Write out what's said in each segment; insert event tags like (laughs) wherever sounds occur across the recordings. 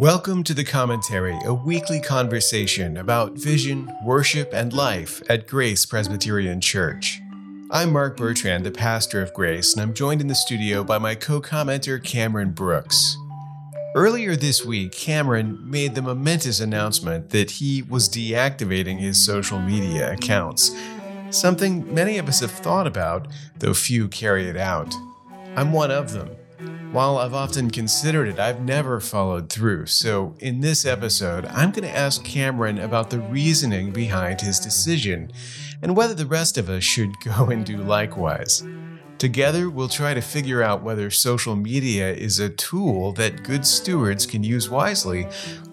Welcome to The Commentary, a weekly conversation about vision, worship, and life at Grace Presbyterian Church. I'm Mark Bertrand, the pastor of Grace, and I'm joined in the studio by my co commenter, Cameron Brooks. Earlier this week, Cameron made the momentous announcement that he was deactivating his social media accounts, something many of us have thought about, though few carry it out. I'm one of them. While I've often considered it, I've never followed through. So, in this episode, I'm going to ask Cameron about the reasoning behind his decision and whether the rest of us should (laughs) go and do likewise. Together, we'll try to figure out whether social media is a tool that good stewards can use wisely,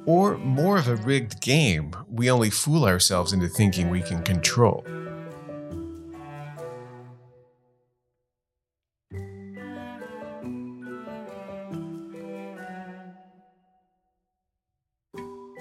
or more of a rigged game we only fool ourselves into thinking we can control.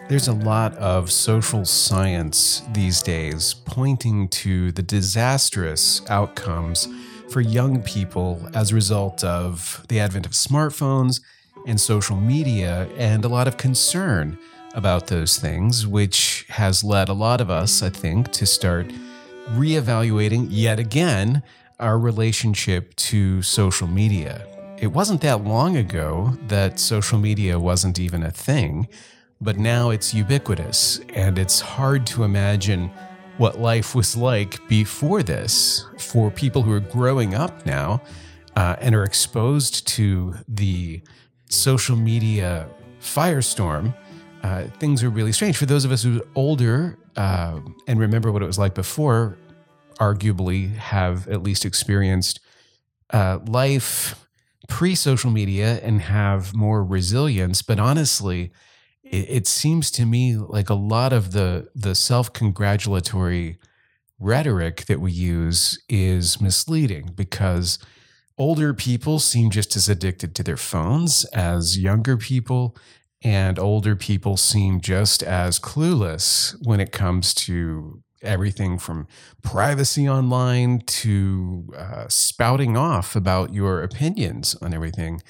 There's a lot of social science these days pointing to the disastrous outcomes for young people as a result of the advent of smartphones and social media, and a lot of concern about those things, which has led a lot of us, I think, to start reevaluating yet again our relationship to social media. It wasn't that long ago that social media wasn't even a thing but now it's ubiquitous, and it's hard to imagine what life was like before this for people who are growing up now uh, and are exposed to the social media firestorm. Uh, things are really strange. For those of us who are older uh, and remember what it was like before, arguably have at least experienced uh, life pre social media and have more resilience. But honestly, it, it seems to me like a lot of the the self congratulatory rhetoric that we use is misleading because older people seem just as addicted to their phones as younger people and older people seem just as clueless when it comes to everything from privacy online to uh, spouting off about your opinions on everything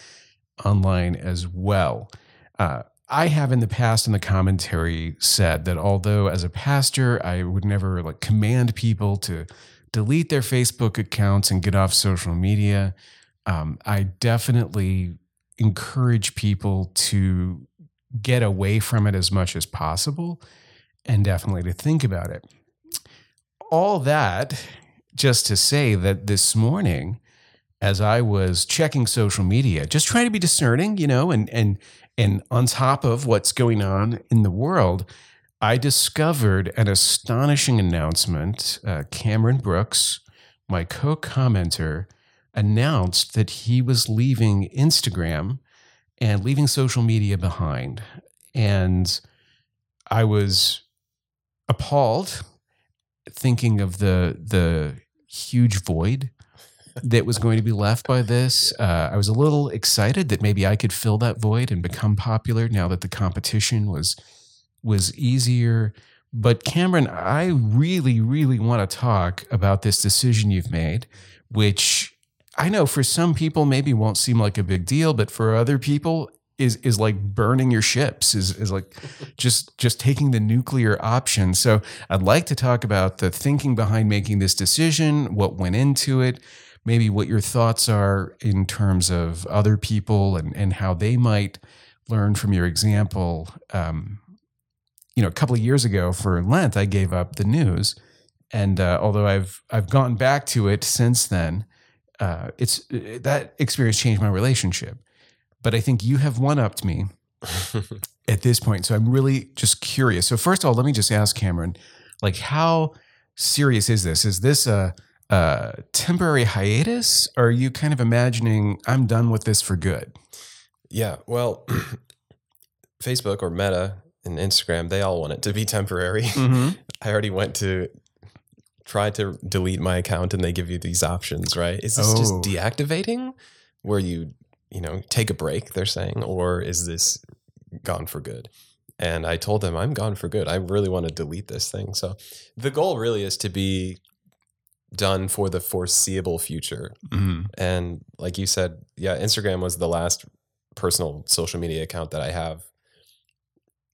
online as well. Uh, I have in the past in the commentary said that although as a pastor I would never like command people to delete their Facebook accounts and get off social media, um, I definitely encourage people to get away from it as much as possible and definitely to think about it. All that just to say that this morning, as I was checking social media, just trying to be discerning, you know, and and and on top of what's going on in the world, I discovered an astonishing announcement. Uh, Cameron Brooks, my co commenter, announced that he was leaving Instagram and leaving social media behind. And I was appalled thinking of the the huge void that was going to be left by this. Uh, I was a little excited that maybe I could fill that void and become popular now that the competition was was easier. But Cameron, I really, really want to talk about this decision you've made, which I know for some people maybe won't seem like a big deal, but for other people is is like burning your ships is is like (laughs) just just taking the nuclear option. So I'd like to talk about the thinking behind making this decision, what went into it, maybe what your thoughts are in terms of other people and, and how they might learn from your example. Um, you know, a couple of years ago for Lent, I gave up the news, and uh, although I've I've gone back to it since then, uh, it's that experience changed my relationship. But I think you have one upped me (laughs) at this point, so I'm really just curious. So first of all, let me just ask Cameron, like, how serious is this? Is this a uh, temporary hiatus? Or are you kind of imagining I'm done with this for good? Yeah, well, (clears throat) Facebook or Meta and Instagram, they all want it to be temporary. Mm-hmm. (laughs) I already went to try to delete my account and they give you these options, right? Is this oh. just deactivating where you, you know, take a break, they're saying, or is this gone for good? And I told them I'm gone for good. I really want to delete this thing. So the goal really is to be done for the foreseeable future. Mm-hmm. And like you said, yeah, Instagram was the last personal social media account that I have.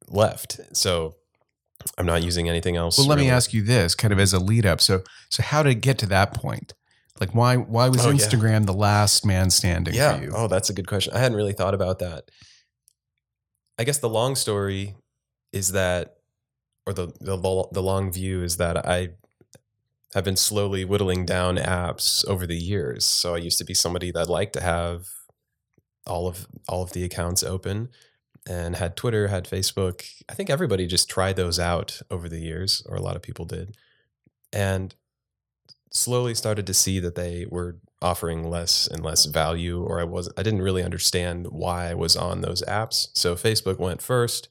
left. So I'm not using anything else. Well, let me ask you this, kind of as a lead up. So, so how did it get to that point? Like, why why was Oh, yeah. Instagram the last man standing Yeah. for you? Oh, that's a good question. I hadn't really thought about that. I guess the long story is that, or the the, the long view is that I have been slowly whittling down apps over the years. So I used to be somebody that liked to have all of all of the accounts open and had Twitter, had Facebook. I think everybody just tried those out over the years, or a lot of people did. And slowly started to see that they were offering less and less value or I was I didn't really understand why I was on those apps. So Facebook went first.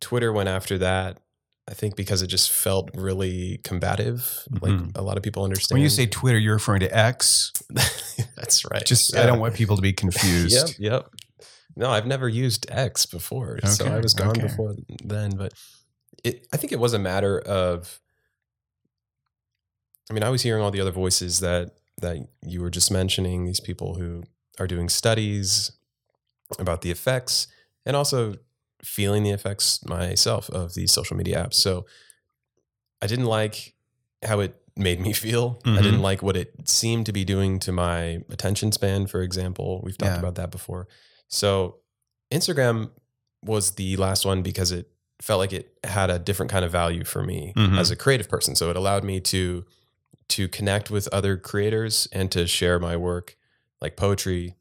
Twitter went after that. I think because it just felt really combative. Like Mhm. a lot of people understand. When you say Twitter, you're referring to X. (laughs) that's right. Just I don't want people to be confused. Yep, yep. No, I've never used X before, so I was gone okay. before then. But it, I think it was a matter of. I mean, I was hearing all the other voices that that you were just mentioning. These people who are doing studies about the effects, and also feeling the effects myself of these social media apps. So I didn't like how it made me (laughs) feel. I Mhm. didn't like what it seemed to be doing to my attention span, for example. We've talked Yeah. about that before. So Instagram was the last one because it felt like it had a different kind of value for me Mhm. as a creative person. So it allowed me to to connect with other creators and to share my work like poetry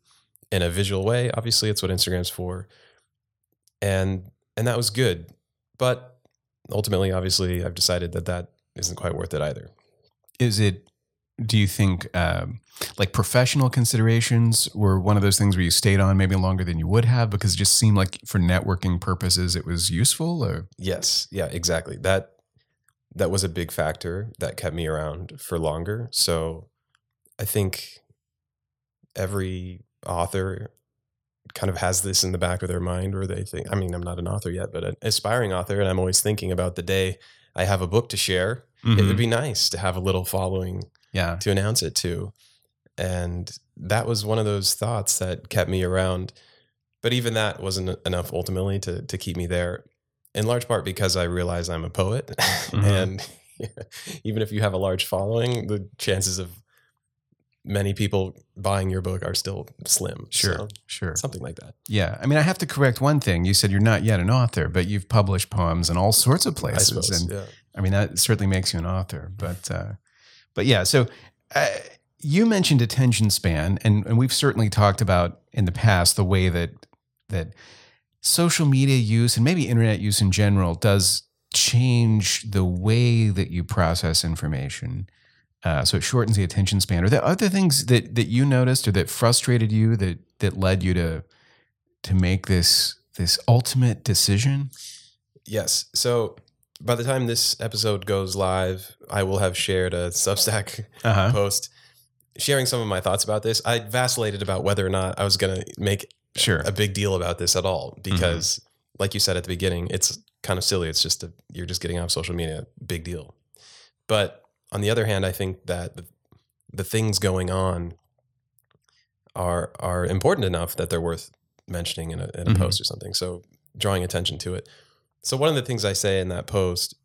in a visual way. Obviously, it's what Instagram's for. And and that was good. But ultimately, obviously, I've decided that that isn't quite worth it either. Is it? Do you think um, like professional considerations were one of those things where you stayed on maybe longer than you would have because it just seemed like for networking purposes it was useful? Or Yes, yeah, exactly. That that was a big factor that kept me around for longer. So I think every author kind of has this in the back of their mind where they think, I mean, I'm not an author yet, but an aspiring author, and I'm always thinking about the day I have a book to share. It Mhm. would be nice to have a little following yeah, to announce it to. And that was one of those thoughts that kept me around. But even that wasn't enough ultimately to to keep me there. In large part because I realize I'm a poet. (laughs) Mhm. and (laughs) even if you have a large following, the chances of many people buying your book are still slim. sure, So, sure. something like that. Yeah, I mean, I have to correct one thing. You said you're not yet an author, but you've published poems in all sorts of I places, suppose. and yeah. I mean that certainly makes you an author. But uh, but yeah, so uh, you mentioned attention span, and and we've certainly talked about in the past the way that that social media use and maybe internet use in general does change the way that you process information. Uh, so it shortens the attention span. Are there other things that that you noticed or that frustrated you that that led you to to make this this ultimate decision? Yes. So by the time this episode goes live, I will have shared a Substack Uh huh. post sharing some of my thoughts about this. I vacillated about whether or not I was going to make Sure. a big deal about this at all because, like you said at the beginning, it's kind of silly. It's just a, you're just getting off social media, big deal. But on the other hand, I think that the, the things going on are are important enough that they're worth mentioning in a, in a Mhm. post or something. So drawing attention to it. So one of the things I say in that post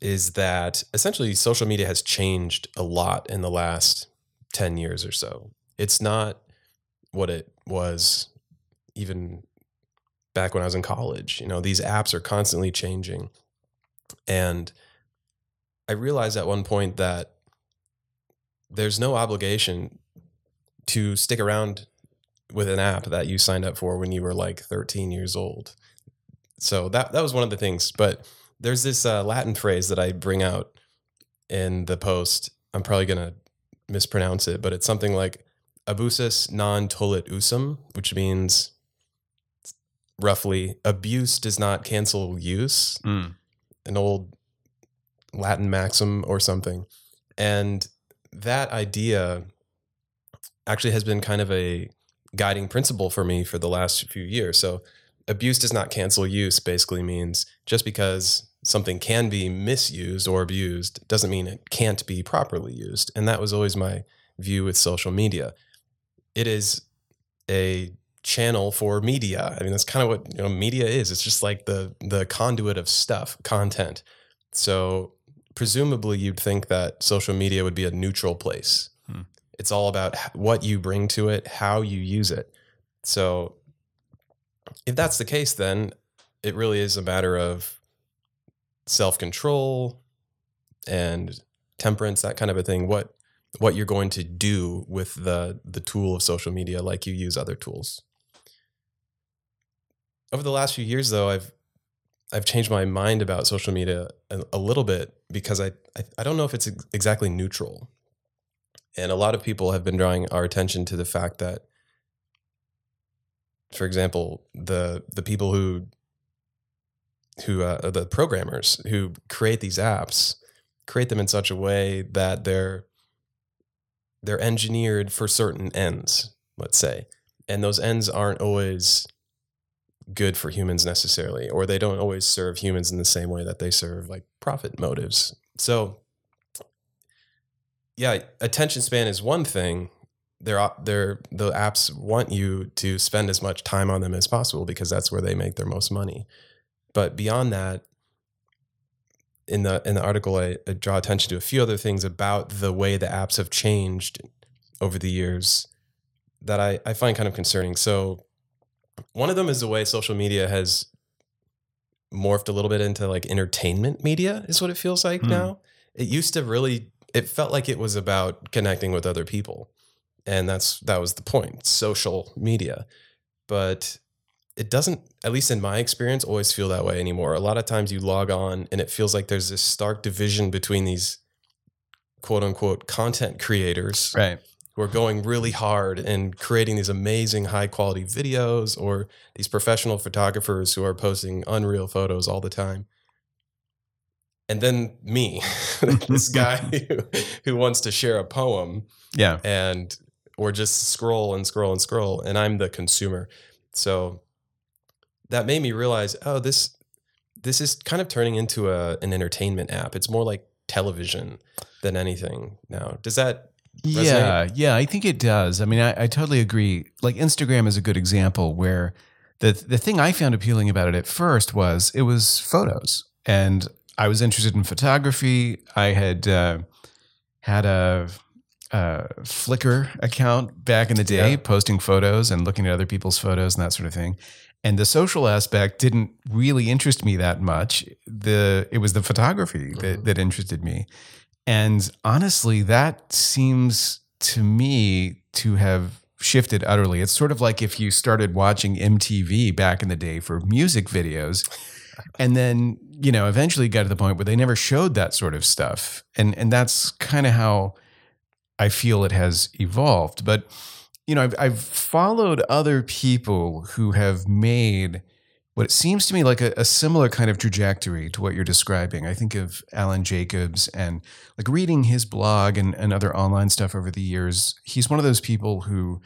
is that essentially social media has changed a lot in the last 10 years or so. It's not what it was even back when I was in college. You know, these apps are constantly changing. And I realized at one point that there's no obligation to stick around with an app that you signed up for when you were like 13 years old. So that that was one of the things. But there's this uh, Latin phrase that I bring out in the post. I'm probably gonna mispronounce it, but it's something like abusus non tollit usum, which means roughly abuse does not cancel use Mm. an old Latin maxim or something. And that idea actually has been kind of a guiding principle for me for the last few years. So, abuse does not cancel use basically means just because something can be misused or abused doesn't mean it can't be properly used. And that was always my view with social media. It is a channel for media. I mean, that's kind of what you know media is. It's just like the the conduit of stuff, content. So presumably, you'd think that social media would be a neutral place. Hmm. It's all about what you bring to it, how you use it. So if that's the case, then it really is a matter of self control and temperance, that kind of a thing. What what you're going to do with the the tool of social media, like you use other tools. Over the last few years, though, I've I've changed my mind about social media a, a little bit because I, I I don't know if it's exactly neutral, and a lot of people have been drawing our attention to the fact that for example, the the people who who uh, the programmers who create these apps create them in such a way that they're they're engineered for certain ends, let's say, and those ends aren't always good for humans necessarily, or they don't always serve humans in the same way that they serve like profit motives. So, yeah, attention span is one thing, they're, they're, the apps want you to spend as much time on them as possible because that's where they make their most money. But beyond that, in the in the article, I, I draw attention to a few other things about the way the apps have changed over the years that I, I find kind of concerning. So one of them is the way social media has morphed a little bit into like entertainment media is what it feels like hmm. now. It used to really it felt like it was about connecting with other people and that's that was the point social media but it doesn't at least in my experience always feel that way anymore a lot of times you log on and it feels like there's this stark division between these quote unquote content creators right who are going really hard and creating these amazing high quality videos or these professional photographers who are posting unreal photos all the time. And then me (laughs) this (laughs) guy who, who wants to share a poem yeah. and or just scroll and scroll and scroll and i'm the consumer. So that made me realize oh this this is kind of turning into a an entertainment app. It's more like television than anything now. Does that resonate? yeah yeah i think it does i mean I, I totally agree like instagram is a good example where the the thing i found appealing about it at first was it was photos and i was interested in photography i had uh, had a uh, Flickr account back in the day, yeah. posting photos and looking at other people's photos and that sort of thing. And the social aspect didn't really interest me that much. The it was the photography that, mm-hmm. that interested me. And honestly, that seems to me to have shifted utterly. It's sort of like if you started watching MTV back in the day for music videos and then, you know, eventually got to the point where they never showed that sort of stuff. And and that's kind of how I feel it has evolved. But you know, I've, I've followed other people who have made what it seems to me like a, a, similar kind of trajectory to what you're describing. I think of Alan Jacobs and like reading his blog and, and other online stuff over the years. He's one of those people who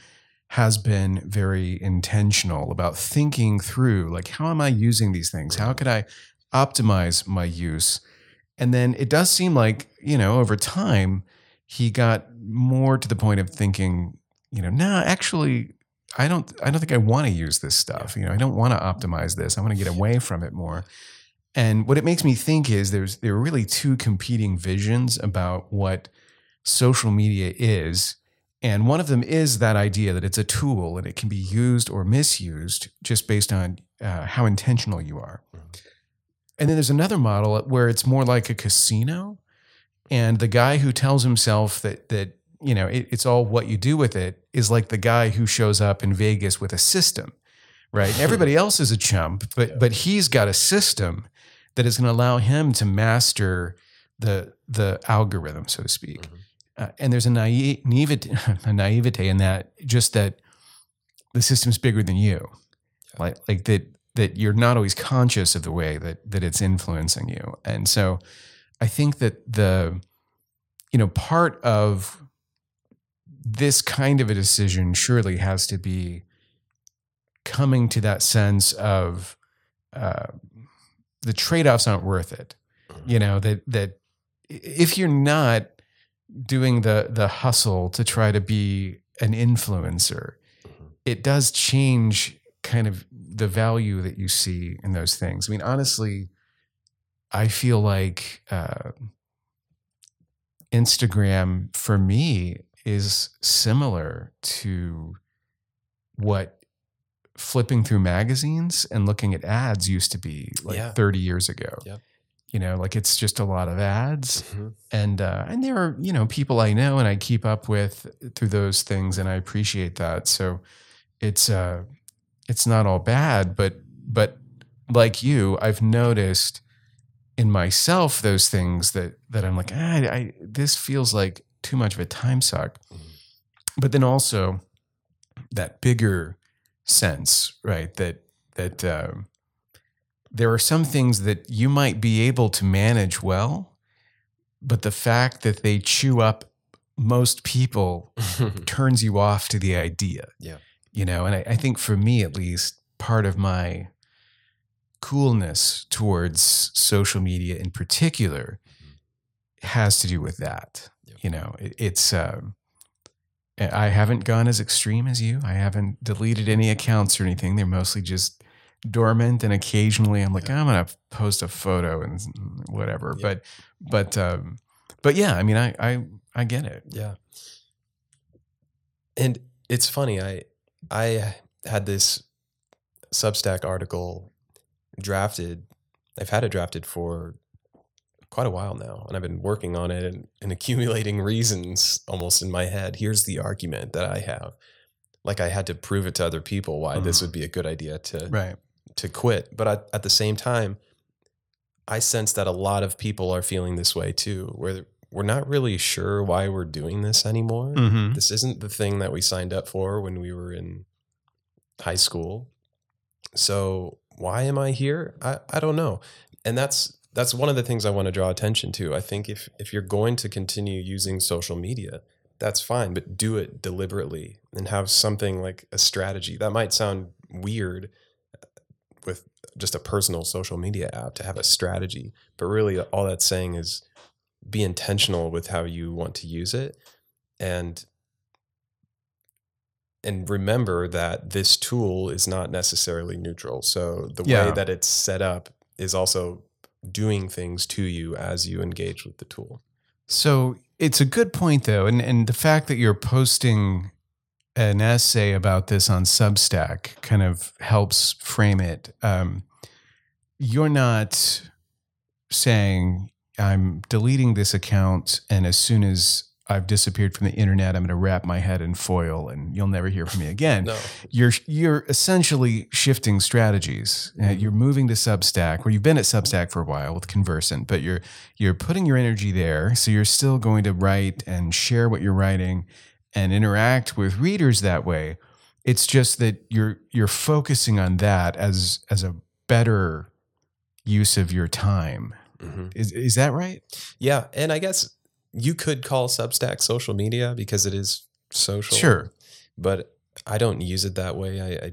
has been very intentional about thinking through like, how am I using these things? How could I optimize my use? And then it does seem like, you know, over time, he got more to the point of thinking, you know, nah, actually, I don't, I don't think I want to use this stuff. You know, I don't want to optimize this. I want to get (laughs) away from it more. And what it makes me think is there's there are really two competing visions about what social media is. And one of them is that idea that it's a tool and it can be used or misused just based on uh, how intentional you are. Mm-hmm. And then there's another model where it's more like a casino and the guy who tells himself that that you know it, it's all what you do with it is like the guy who shows up in Vegas with a system, right? (laughs) Everybody else is a chump, but yeah. but he's got a system that is going to allow him to master the the algorithm, so to speak. Mm-hmm. Uh, and there's a naivete, (laughs) a naivete in that, just that the system's bigger than you, yeah. like like that that you're not always conscious of the way that that it's influencing you, and so I think that the, you know, part of this kind of a decision surely has to be coming to that sense of uh, the trade-offs aren't worth it. Mm-hmm. You know that that if you're not doing the the hustle to try to be an influencer, mm-hmm. it does change kind of the value that you see in those things. I mean, honestly, I feel like uh, Instagram for me is similar to what flipping through magazines and looking at ads used to be like Yeah. 30 years ago. Yep. You know, like it's just a lot of ads Mhm. and uh, and there are you know people I know and I keep up with through those things and I appreciate that. So it's uh it's not all bad, but but like you, I've noticed in myself those things that that I'm like, ah, I, I this feels like too much of a time suck. Mhm. But then also that bigger sense, right? That that um, there are some things that you might be able to manage well, but the fact that they chew up most people (laughs) turns you off to the idea. Yeah. You know, and I, I think for me at least, part of my coolness towards social media in particular has to do with that. You know, it, it's um I haven't gone as extreme as you. I haven't deleted any accounts or anything. They're mostly just dormant and occasionally I'm like, I'm gonna post a photo and whatever. Yeah. But but um but yeah, I mean I I I get it. Yeah. And it's funny, I I had this Substack article drafted. I've had it drafted for quite a while now, and I've been working on it and, and (laughs) accumulating reasons almost in my head. Here's the argument that I have. Like I had to prove it to other people why this Mhm. would be a good idea to Right. to quit. But I, at the same time, I sense that a lot of people are feeling this way too, where we're not really sure why we're doing this anymore. Mm-hmm. This isn't the thing that we signed up for when we were in high school. So why am I here? I, I don't know. And that's that's one of the things I want to draw attention to. I think if if you're going to continue using social media, that's fine, but do it deliberately and have something like a strategy. That might sound weird uh, with just a personal social media app to have a strategy, but really all that's saying is be intentional with how you want to use it and and remember that this tool is not necessarily neutral. So the Yeah. way that it's set up is also doing things to you as you engage with the tool. So it's a good point, though, and and the fact that you're posting an essay about this on Substack kind of helps frame it. Um, you're not saying I'm deleting this account, and as soon as I've disappeared from the internet, I'm going to wrap my head in foil, and you'll never hear from me again (laughs) No. you're you're essentially shifting strategies. Uh, Mhm. you're moving to Substack, where you've been at Substack for a while with Conversant, but you're you're putting your energy there. So you're still going to write and share what you're writing and interact with readers that way. It's just that you're you're focusing on that as as a better use of your time. Mhm. Is is that right? Yeah, and I guess you could call Substack social media because it is social. Sure. but I don't use it that way. I, I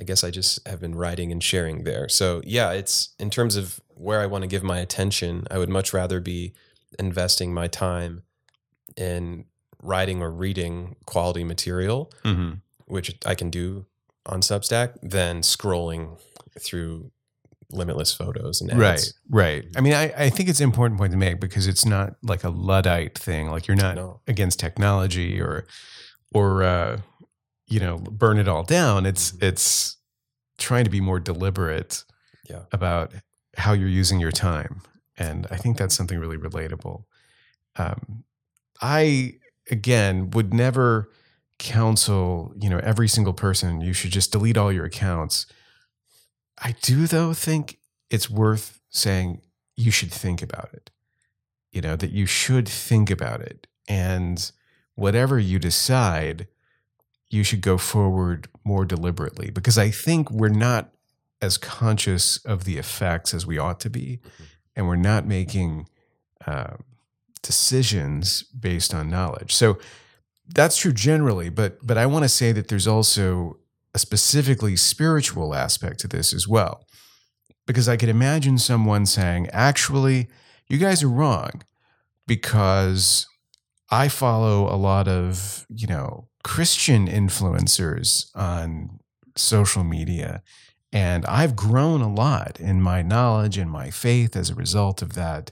I guess I just have been writing and sharing there. So yeah, it's in terms of where I want to give my attention. I would much rather be investing my time in writing or reading quality material, Mm-hmm. which I can do on Substack, than scrolling through limitless photos and ads. Right, right. I mean, I, I think it's an important point to make because it's not like a luddite thing. Like you're not No. against technology or, or uh, you know, burn it all down. It's Mhm. it's trying to be more deliberate Yeah. about how you're using your time, and I think that's something really relatable. Um, I again would never counsel you know every single person you should just delete all your accounts. I do though think it's worth saying you should think about it. You know, that you should think about it. And whatever you decide, you should go forward more deliberately because I think we're not as conscious of the effects as we ought to be. Mhm. And we're not making uh, decisions based on knowledge. So that's true generally, but but I want to say that there's also a specifically spiritual aspect to this as well. Because I could imagine someone saying, actually, you guys are wrong because I follow a lot of, you know, Christian influencers on social media. And I've grown a lot in my knowledge and my faith as a result of that.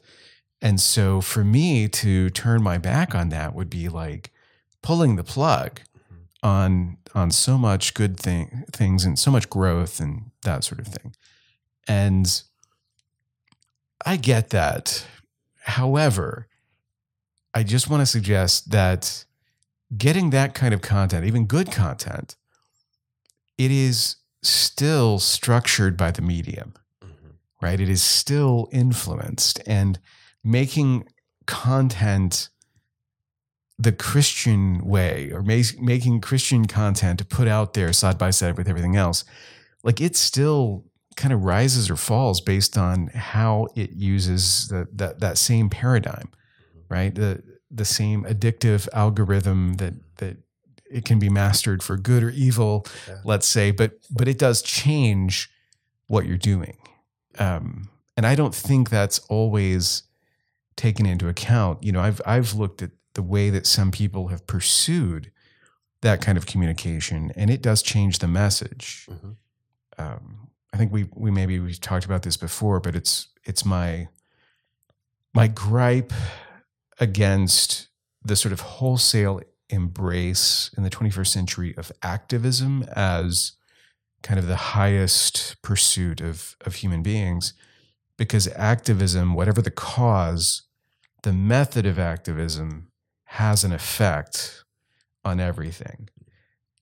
And so for me to turn my back on that would be like pulling the plug mm-hmm. on on so much good thing things and so much growth and that sort of thing. And I get that. However, I just want to suggest that getting that kind of content, even good content, it is still structured by the medium, mm-hmm. right? It is still influenced and making content the Christian way or making Christian content to put out there side by side with everything else, like it still kind of rises or falls based on how it uses the, that that same paradigm right? The the same addictive algorithm that that it can be mastered for good or evil, yeah. let's say, but but it does change what you're doing. Um, and I don't think that's always taken into account. You know, I've I've looked at the way that some people have pursued that kind of communication, and it does change the message. Mm-hmm. Um, I think we we maybe we've talked about this before, but it's it's my my gripe against the sort of wholesale embrace in the 21st century of activism as kind of the highest pursuit of, of human beings because activism whatever the cause the method of activism has an effect on everything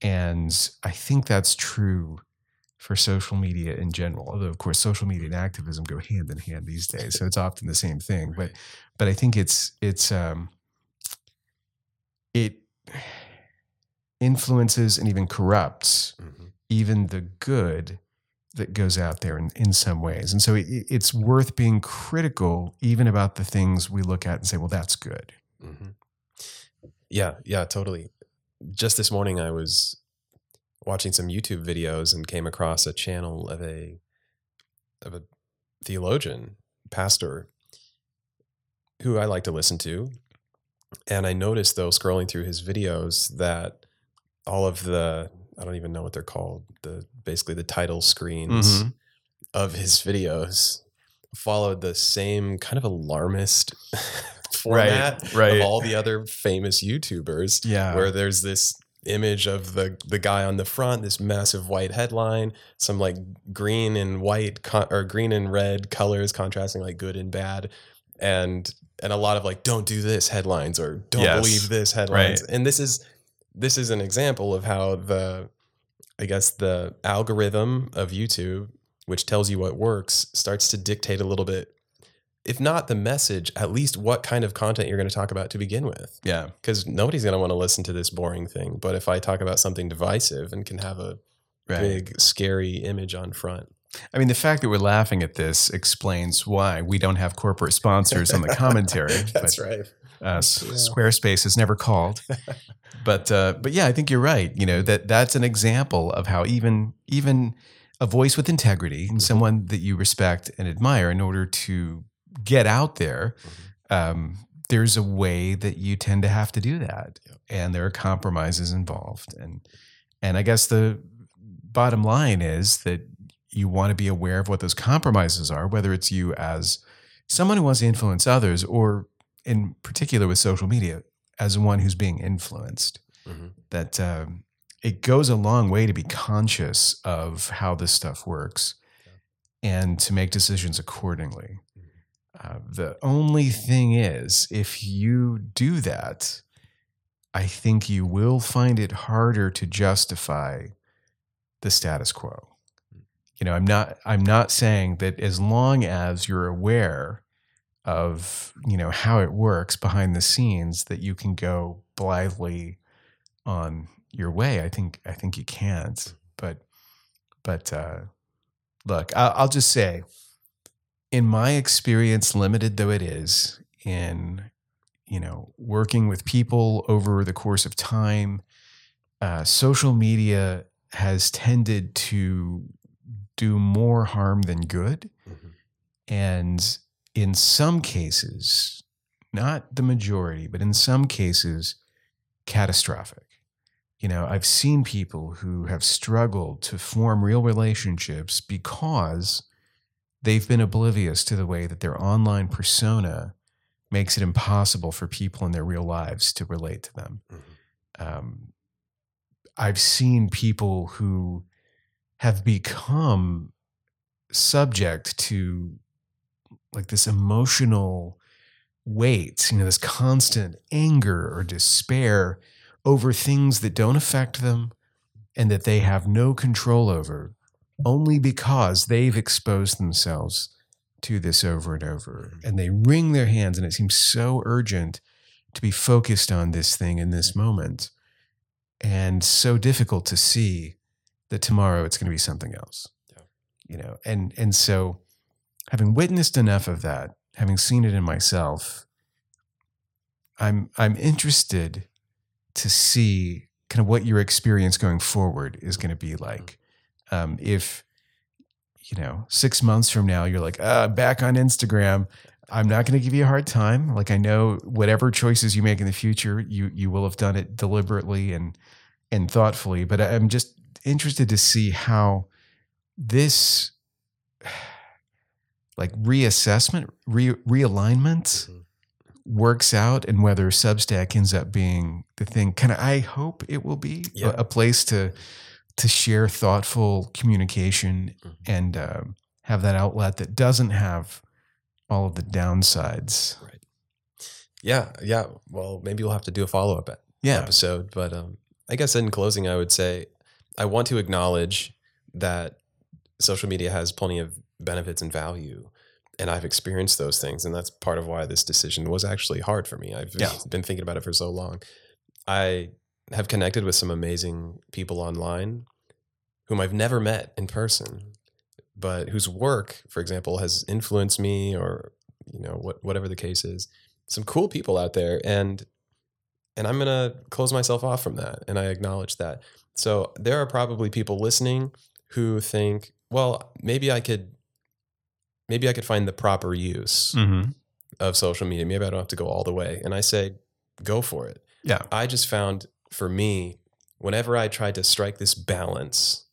and i think that's true for social media in general although of course social media and activism go hand in hand these days so it's often the same thing but but I think it's it's um, it influences and even corrupts mm-hmm. even the good that goes out there in, in some ways. And so it, it's worth being critical even about the things we look at and say, well, that's good. Mm-hmm. Yeah, yeah, totally. Just this morning, I was watching some YouTube videos and came across a channel of a of a theologian, pastor, who I like to listen to. And I noticed though, scrolling through his videos, that all of the I don't even know what they're called, the basically the title screens mm-hmm. of his videos followed the same kind of alarmist (laughs) format right, right. of all the other famous YouTubers. Yeah. Where there's this image of the the guy on the front, this massive white headline, some like green and white con- or green and red colors contrasting like good and bad, and and a lot of like don't do this headlines or don't yes. believe this headlines right. and this is this is an example of how the i guess the algorithm of youtube which tells you what works starts to dictate a little bit if not the message at least what kind of content you're going to talk about to begin with yeah because nobody's going to want to listen to this boring thing but if i talk about something divisive and can have a right. big scary image on front I mean, the fact that we're laughing at this explains why we don't have corporate sponsors on the commentary. (laughs) That's but, right. Uh, yeah. Squarespace is never called, (laughs) but uh, but yeah, I think you're right. You know that that's an example of how even even a voice with integrity and mm-hmm. someone that you respect and admire, in order to get out there, mm-hmm. um, there's a way that you tend to have to do that, and there are compromises involved, and and I guess the bottom line is that you want to be aware of what those compromises are, whether it's you as someone who wants to influence others, or in particular with social media, as one who's being influenced. Mm-hmm. That um, it goes a long way to be conscious of how this stuff works and to make decisions accordingly. The only thing is, if you do that, I think you will find it harder to justify the status quo. You know i'm not i'm not saying that as long as you're aware of you know how it works behind the scenes that you can go blithely on your way. I think i think you can't but but uh look I'll, I'll just say in my experience limited though it is in you know working with people over the course of time uh, social media has tended to do more harm than good. Mm-hmm. And in some cases, not the majority, but in some cases, catastrophic. You know, I've seen people who have struggled to form real relationships because they've been oblivious to the way that their online persona makes it impossible for people in their real lives to relate to them. Mhm. Um, I've seen people who have become subject to like this emotional weight, you know, this constant anger or despair over things that don't affect them and that they have no control over only because they've exposed themselves to this over and over. Mm-hmm. And they wring their hands, and it seems so urgent to be focused on this thing in this moment and so difficult to see that tomorrow it's going to be something else Yeah. you know and and so having witnessed enough of that having seen it in myself i'm i'm interested to see kind of what your experience going forward is going to be like um, if you know six months from now you're like ah, back on instagram. I'm not going to give you a hard time. Like i know whatever choices you make in the future you you will have done it deliberately and and thoughtfully but i'm just interested to see how this like reassessment re- realignment Mhm. works out and whether substack ends up being the thing. Kind of i hope it will be a- a, place to to share thoughtful communication Mhm. and um, have that outlet that doesn't have all of the downsides Yeah, yeah. Well, maybe we'll have to do a follow up yeah episode. But um, I guess in closing, I would say I want to acknowledge that social media has plenty of benefits and value. And I've experienced those things. And that's part of why this decision was actually hard for me. I've Yeah. been thinking about it for so long. I have connected with some amazing people online whom I've never met in person, but whose work, for example, has influenced me or, you know, what, whatever the case is. Some cool people out there. And and I'm gonna close myself off from that, and I acknowledge that. So there are probably people listening who think, well, maybe I could, maybe I could find the proper use mm-hmm. of social media. Maybe I don't have to go all the way. And I say, go for it. yeah I just found for me, whenever I tried to strike this balance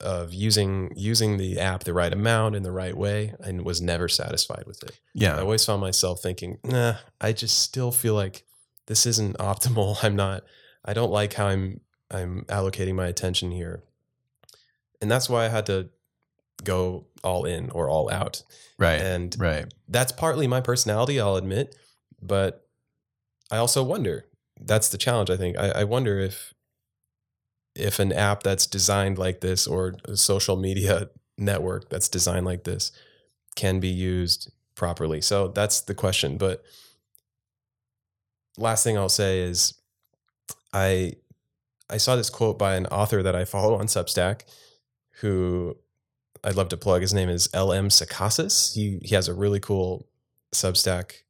of using using the app the right amount in the right way, and was never satisfied with it. Yeah. I always found myself thinking, nah, I just still feel like this isn't (laughs) optimal. I'm not, I don't like how I'm, I'm allocating my attention here. And that's why I had to go all in or all out. right And right that's partly my personality, I'll admit. But I also wonder, that's the challenge, I think. I, I wonder if, if an app that's designed like this or a social media network that's designed like this can be used properly. So that's the question. But last thing I'll say is I I saw this quote by an author that I follow on Substack who I'd love to plug. His name is LM Sacasas. He he has a really cool Substack.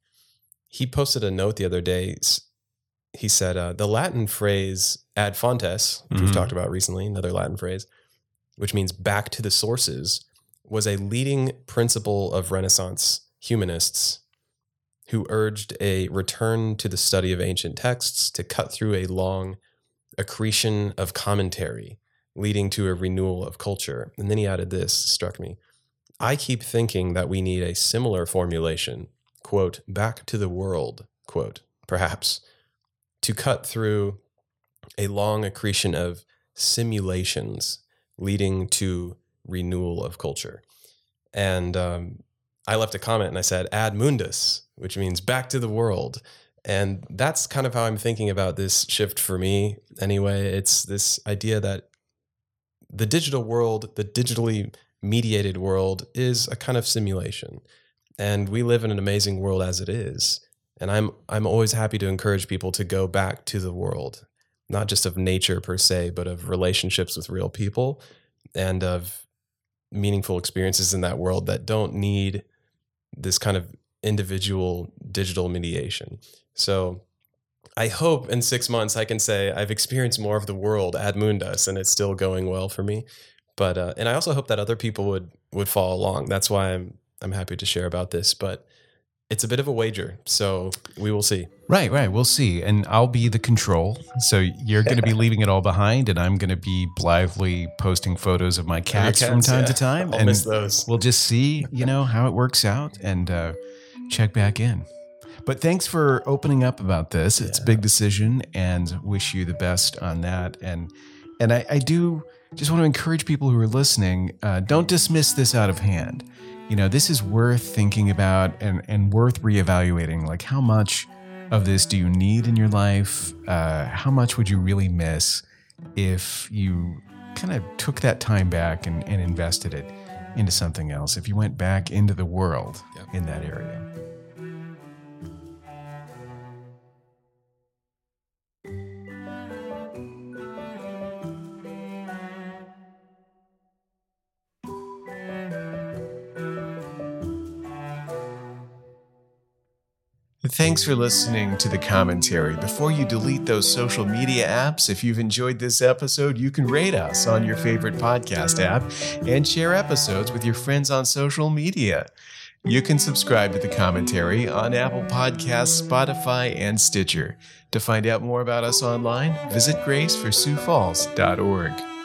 He posted a note the other day. He said uh, the Latin phrase ad fontes, which Mhm. we've talked about recently, another Latin phrase, which means back to the sources, was a leading principle of Renaissance humanists who urged a return to the study of ancient texts to cut through a long accretion of commentary, leading to a renewal of culture. And then he added this, struck me. I keep thinking that we need a similar formulation, quote, back to the world, quote, perhaps, to cut through a long accretion of simulations leading to renewal of culture. And um, I left a comment and I said, ad mundus, which means back to the world. And that's kind of how I'm thinking about this shift for me anyway. It's this idea that the digital world, the digitally mediated world, is a kind of simulation. And we live in an amazing world as it is. And I'm I'm always happy to encourage people to go back to the world, not just of nature per se, but of relationships with real people and of meaningful experiences in that world that don't need this kind of individual digital mediation. So I hope in six months I can say I've experienced more of the world ad mundus and it's still going well for me. But uh, and I also hope that other people would would follow along. That's why I'm I'm happy to share about this. But it's a bit of a wager, so we will see. Right, right. We'll see. And I'll be the control. So you're going to be (laughs) leaving it all behind, and I'm going to be blithely posting photos of my cats, cats from time yeah. to time. I'll and miss those. We'll just see, you know, how it works out and uh, check back in. But thanks for opening up about this. It's yeah. a big decision, and wish you the best on that. And and I, I do just want to encourage people who are listening: uh, don't dismiss this out of hand you know, this is worth thinking about and, and worth reevaluating. Like, how much of this do you need in your life? Uh, how much would you really miss if you kind of took that time back and, and invested it into something else? If you went back into the world yep. in that area? Thanks for listening to the commentary. Before you delete those social media apps, if you've enjoyed this episode, you can rate us on your favorite podcast app and share episodes with your friends on social media. You can subscribe to the commentary on Apple Podcasts, Spotify, and Stitcher. To find out more about us online, visit gracefursiouxfalls.org.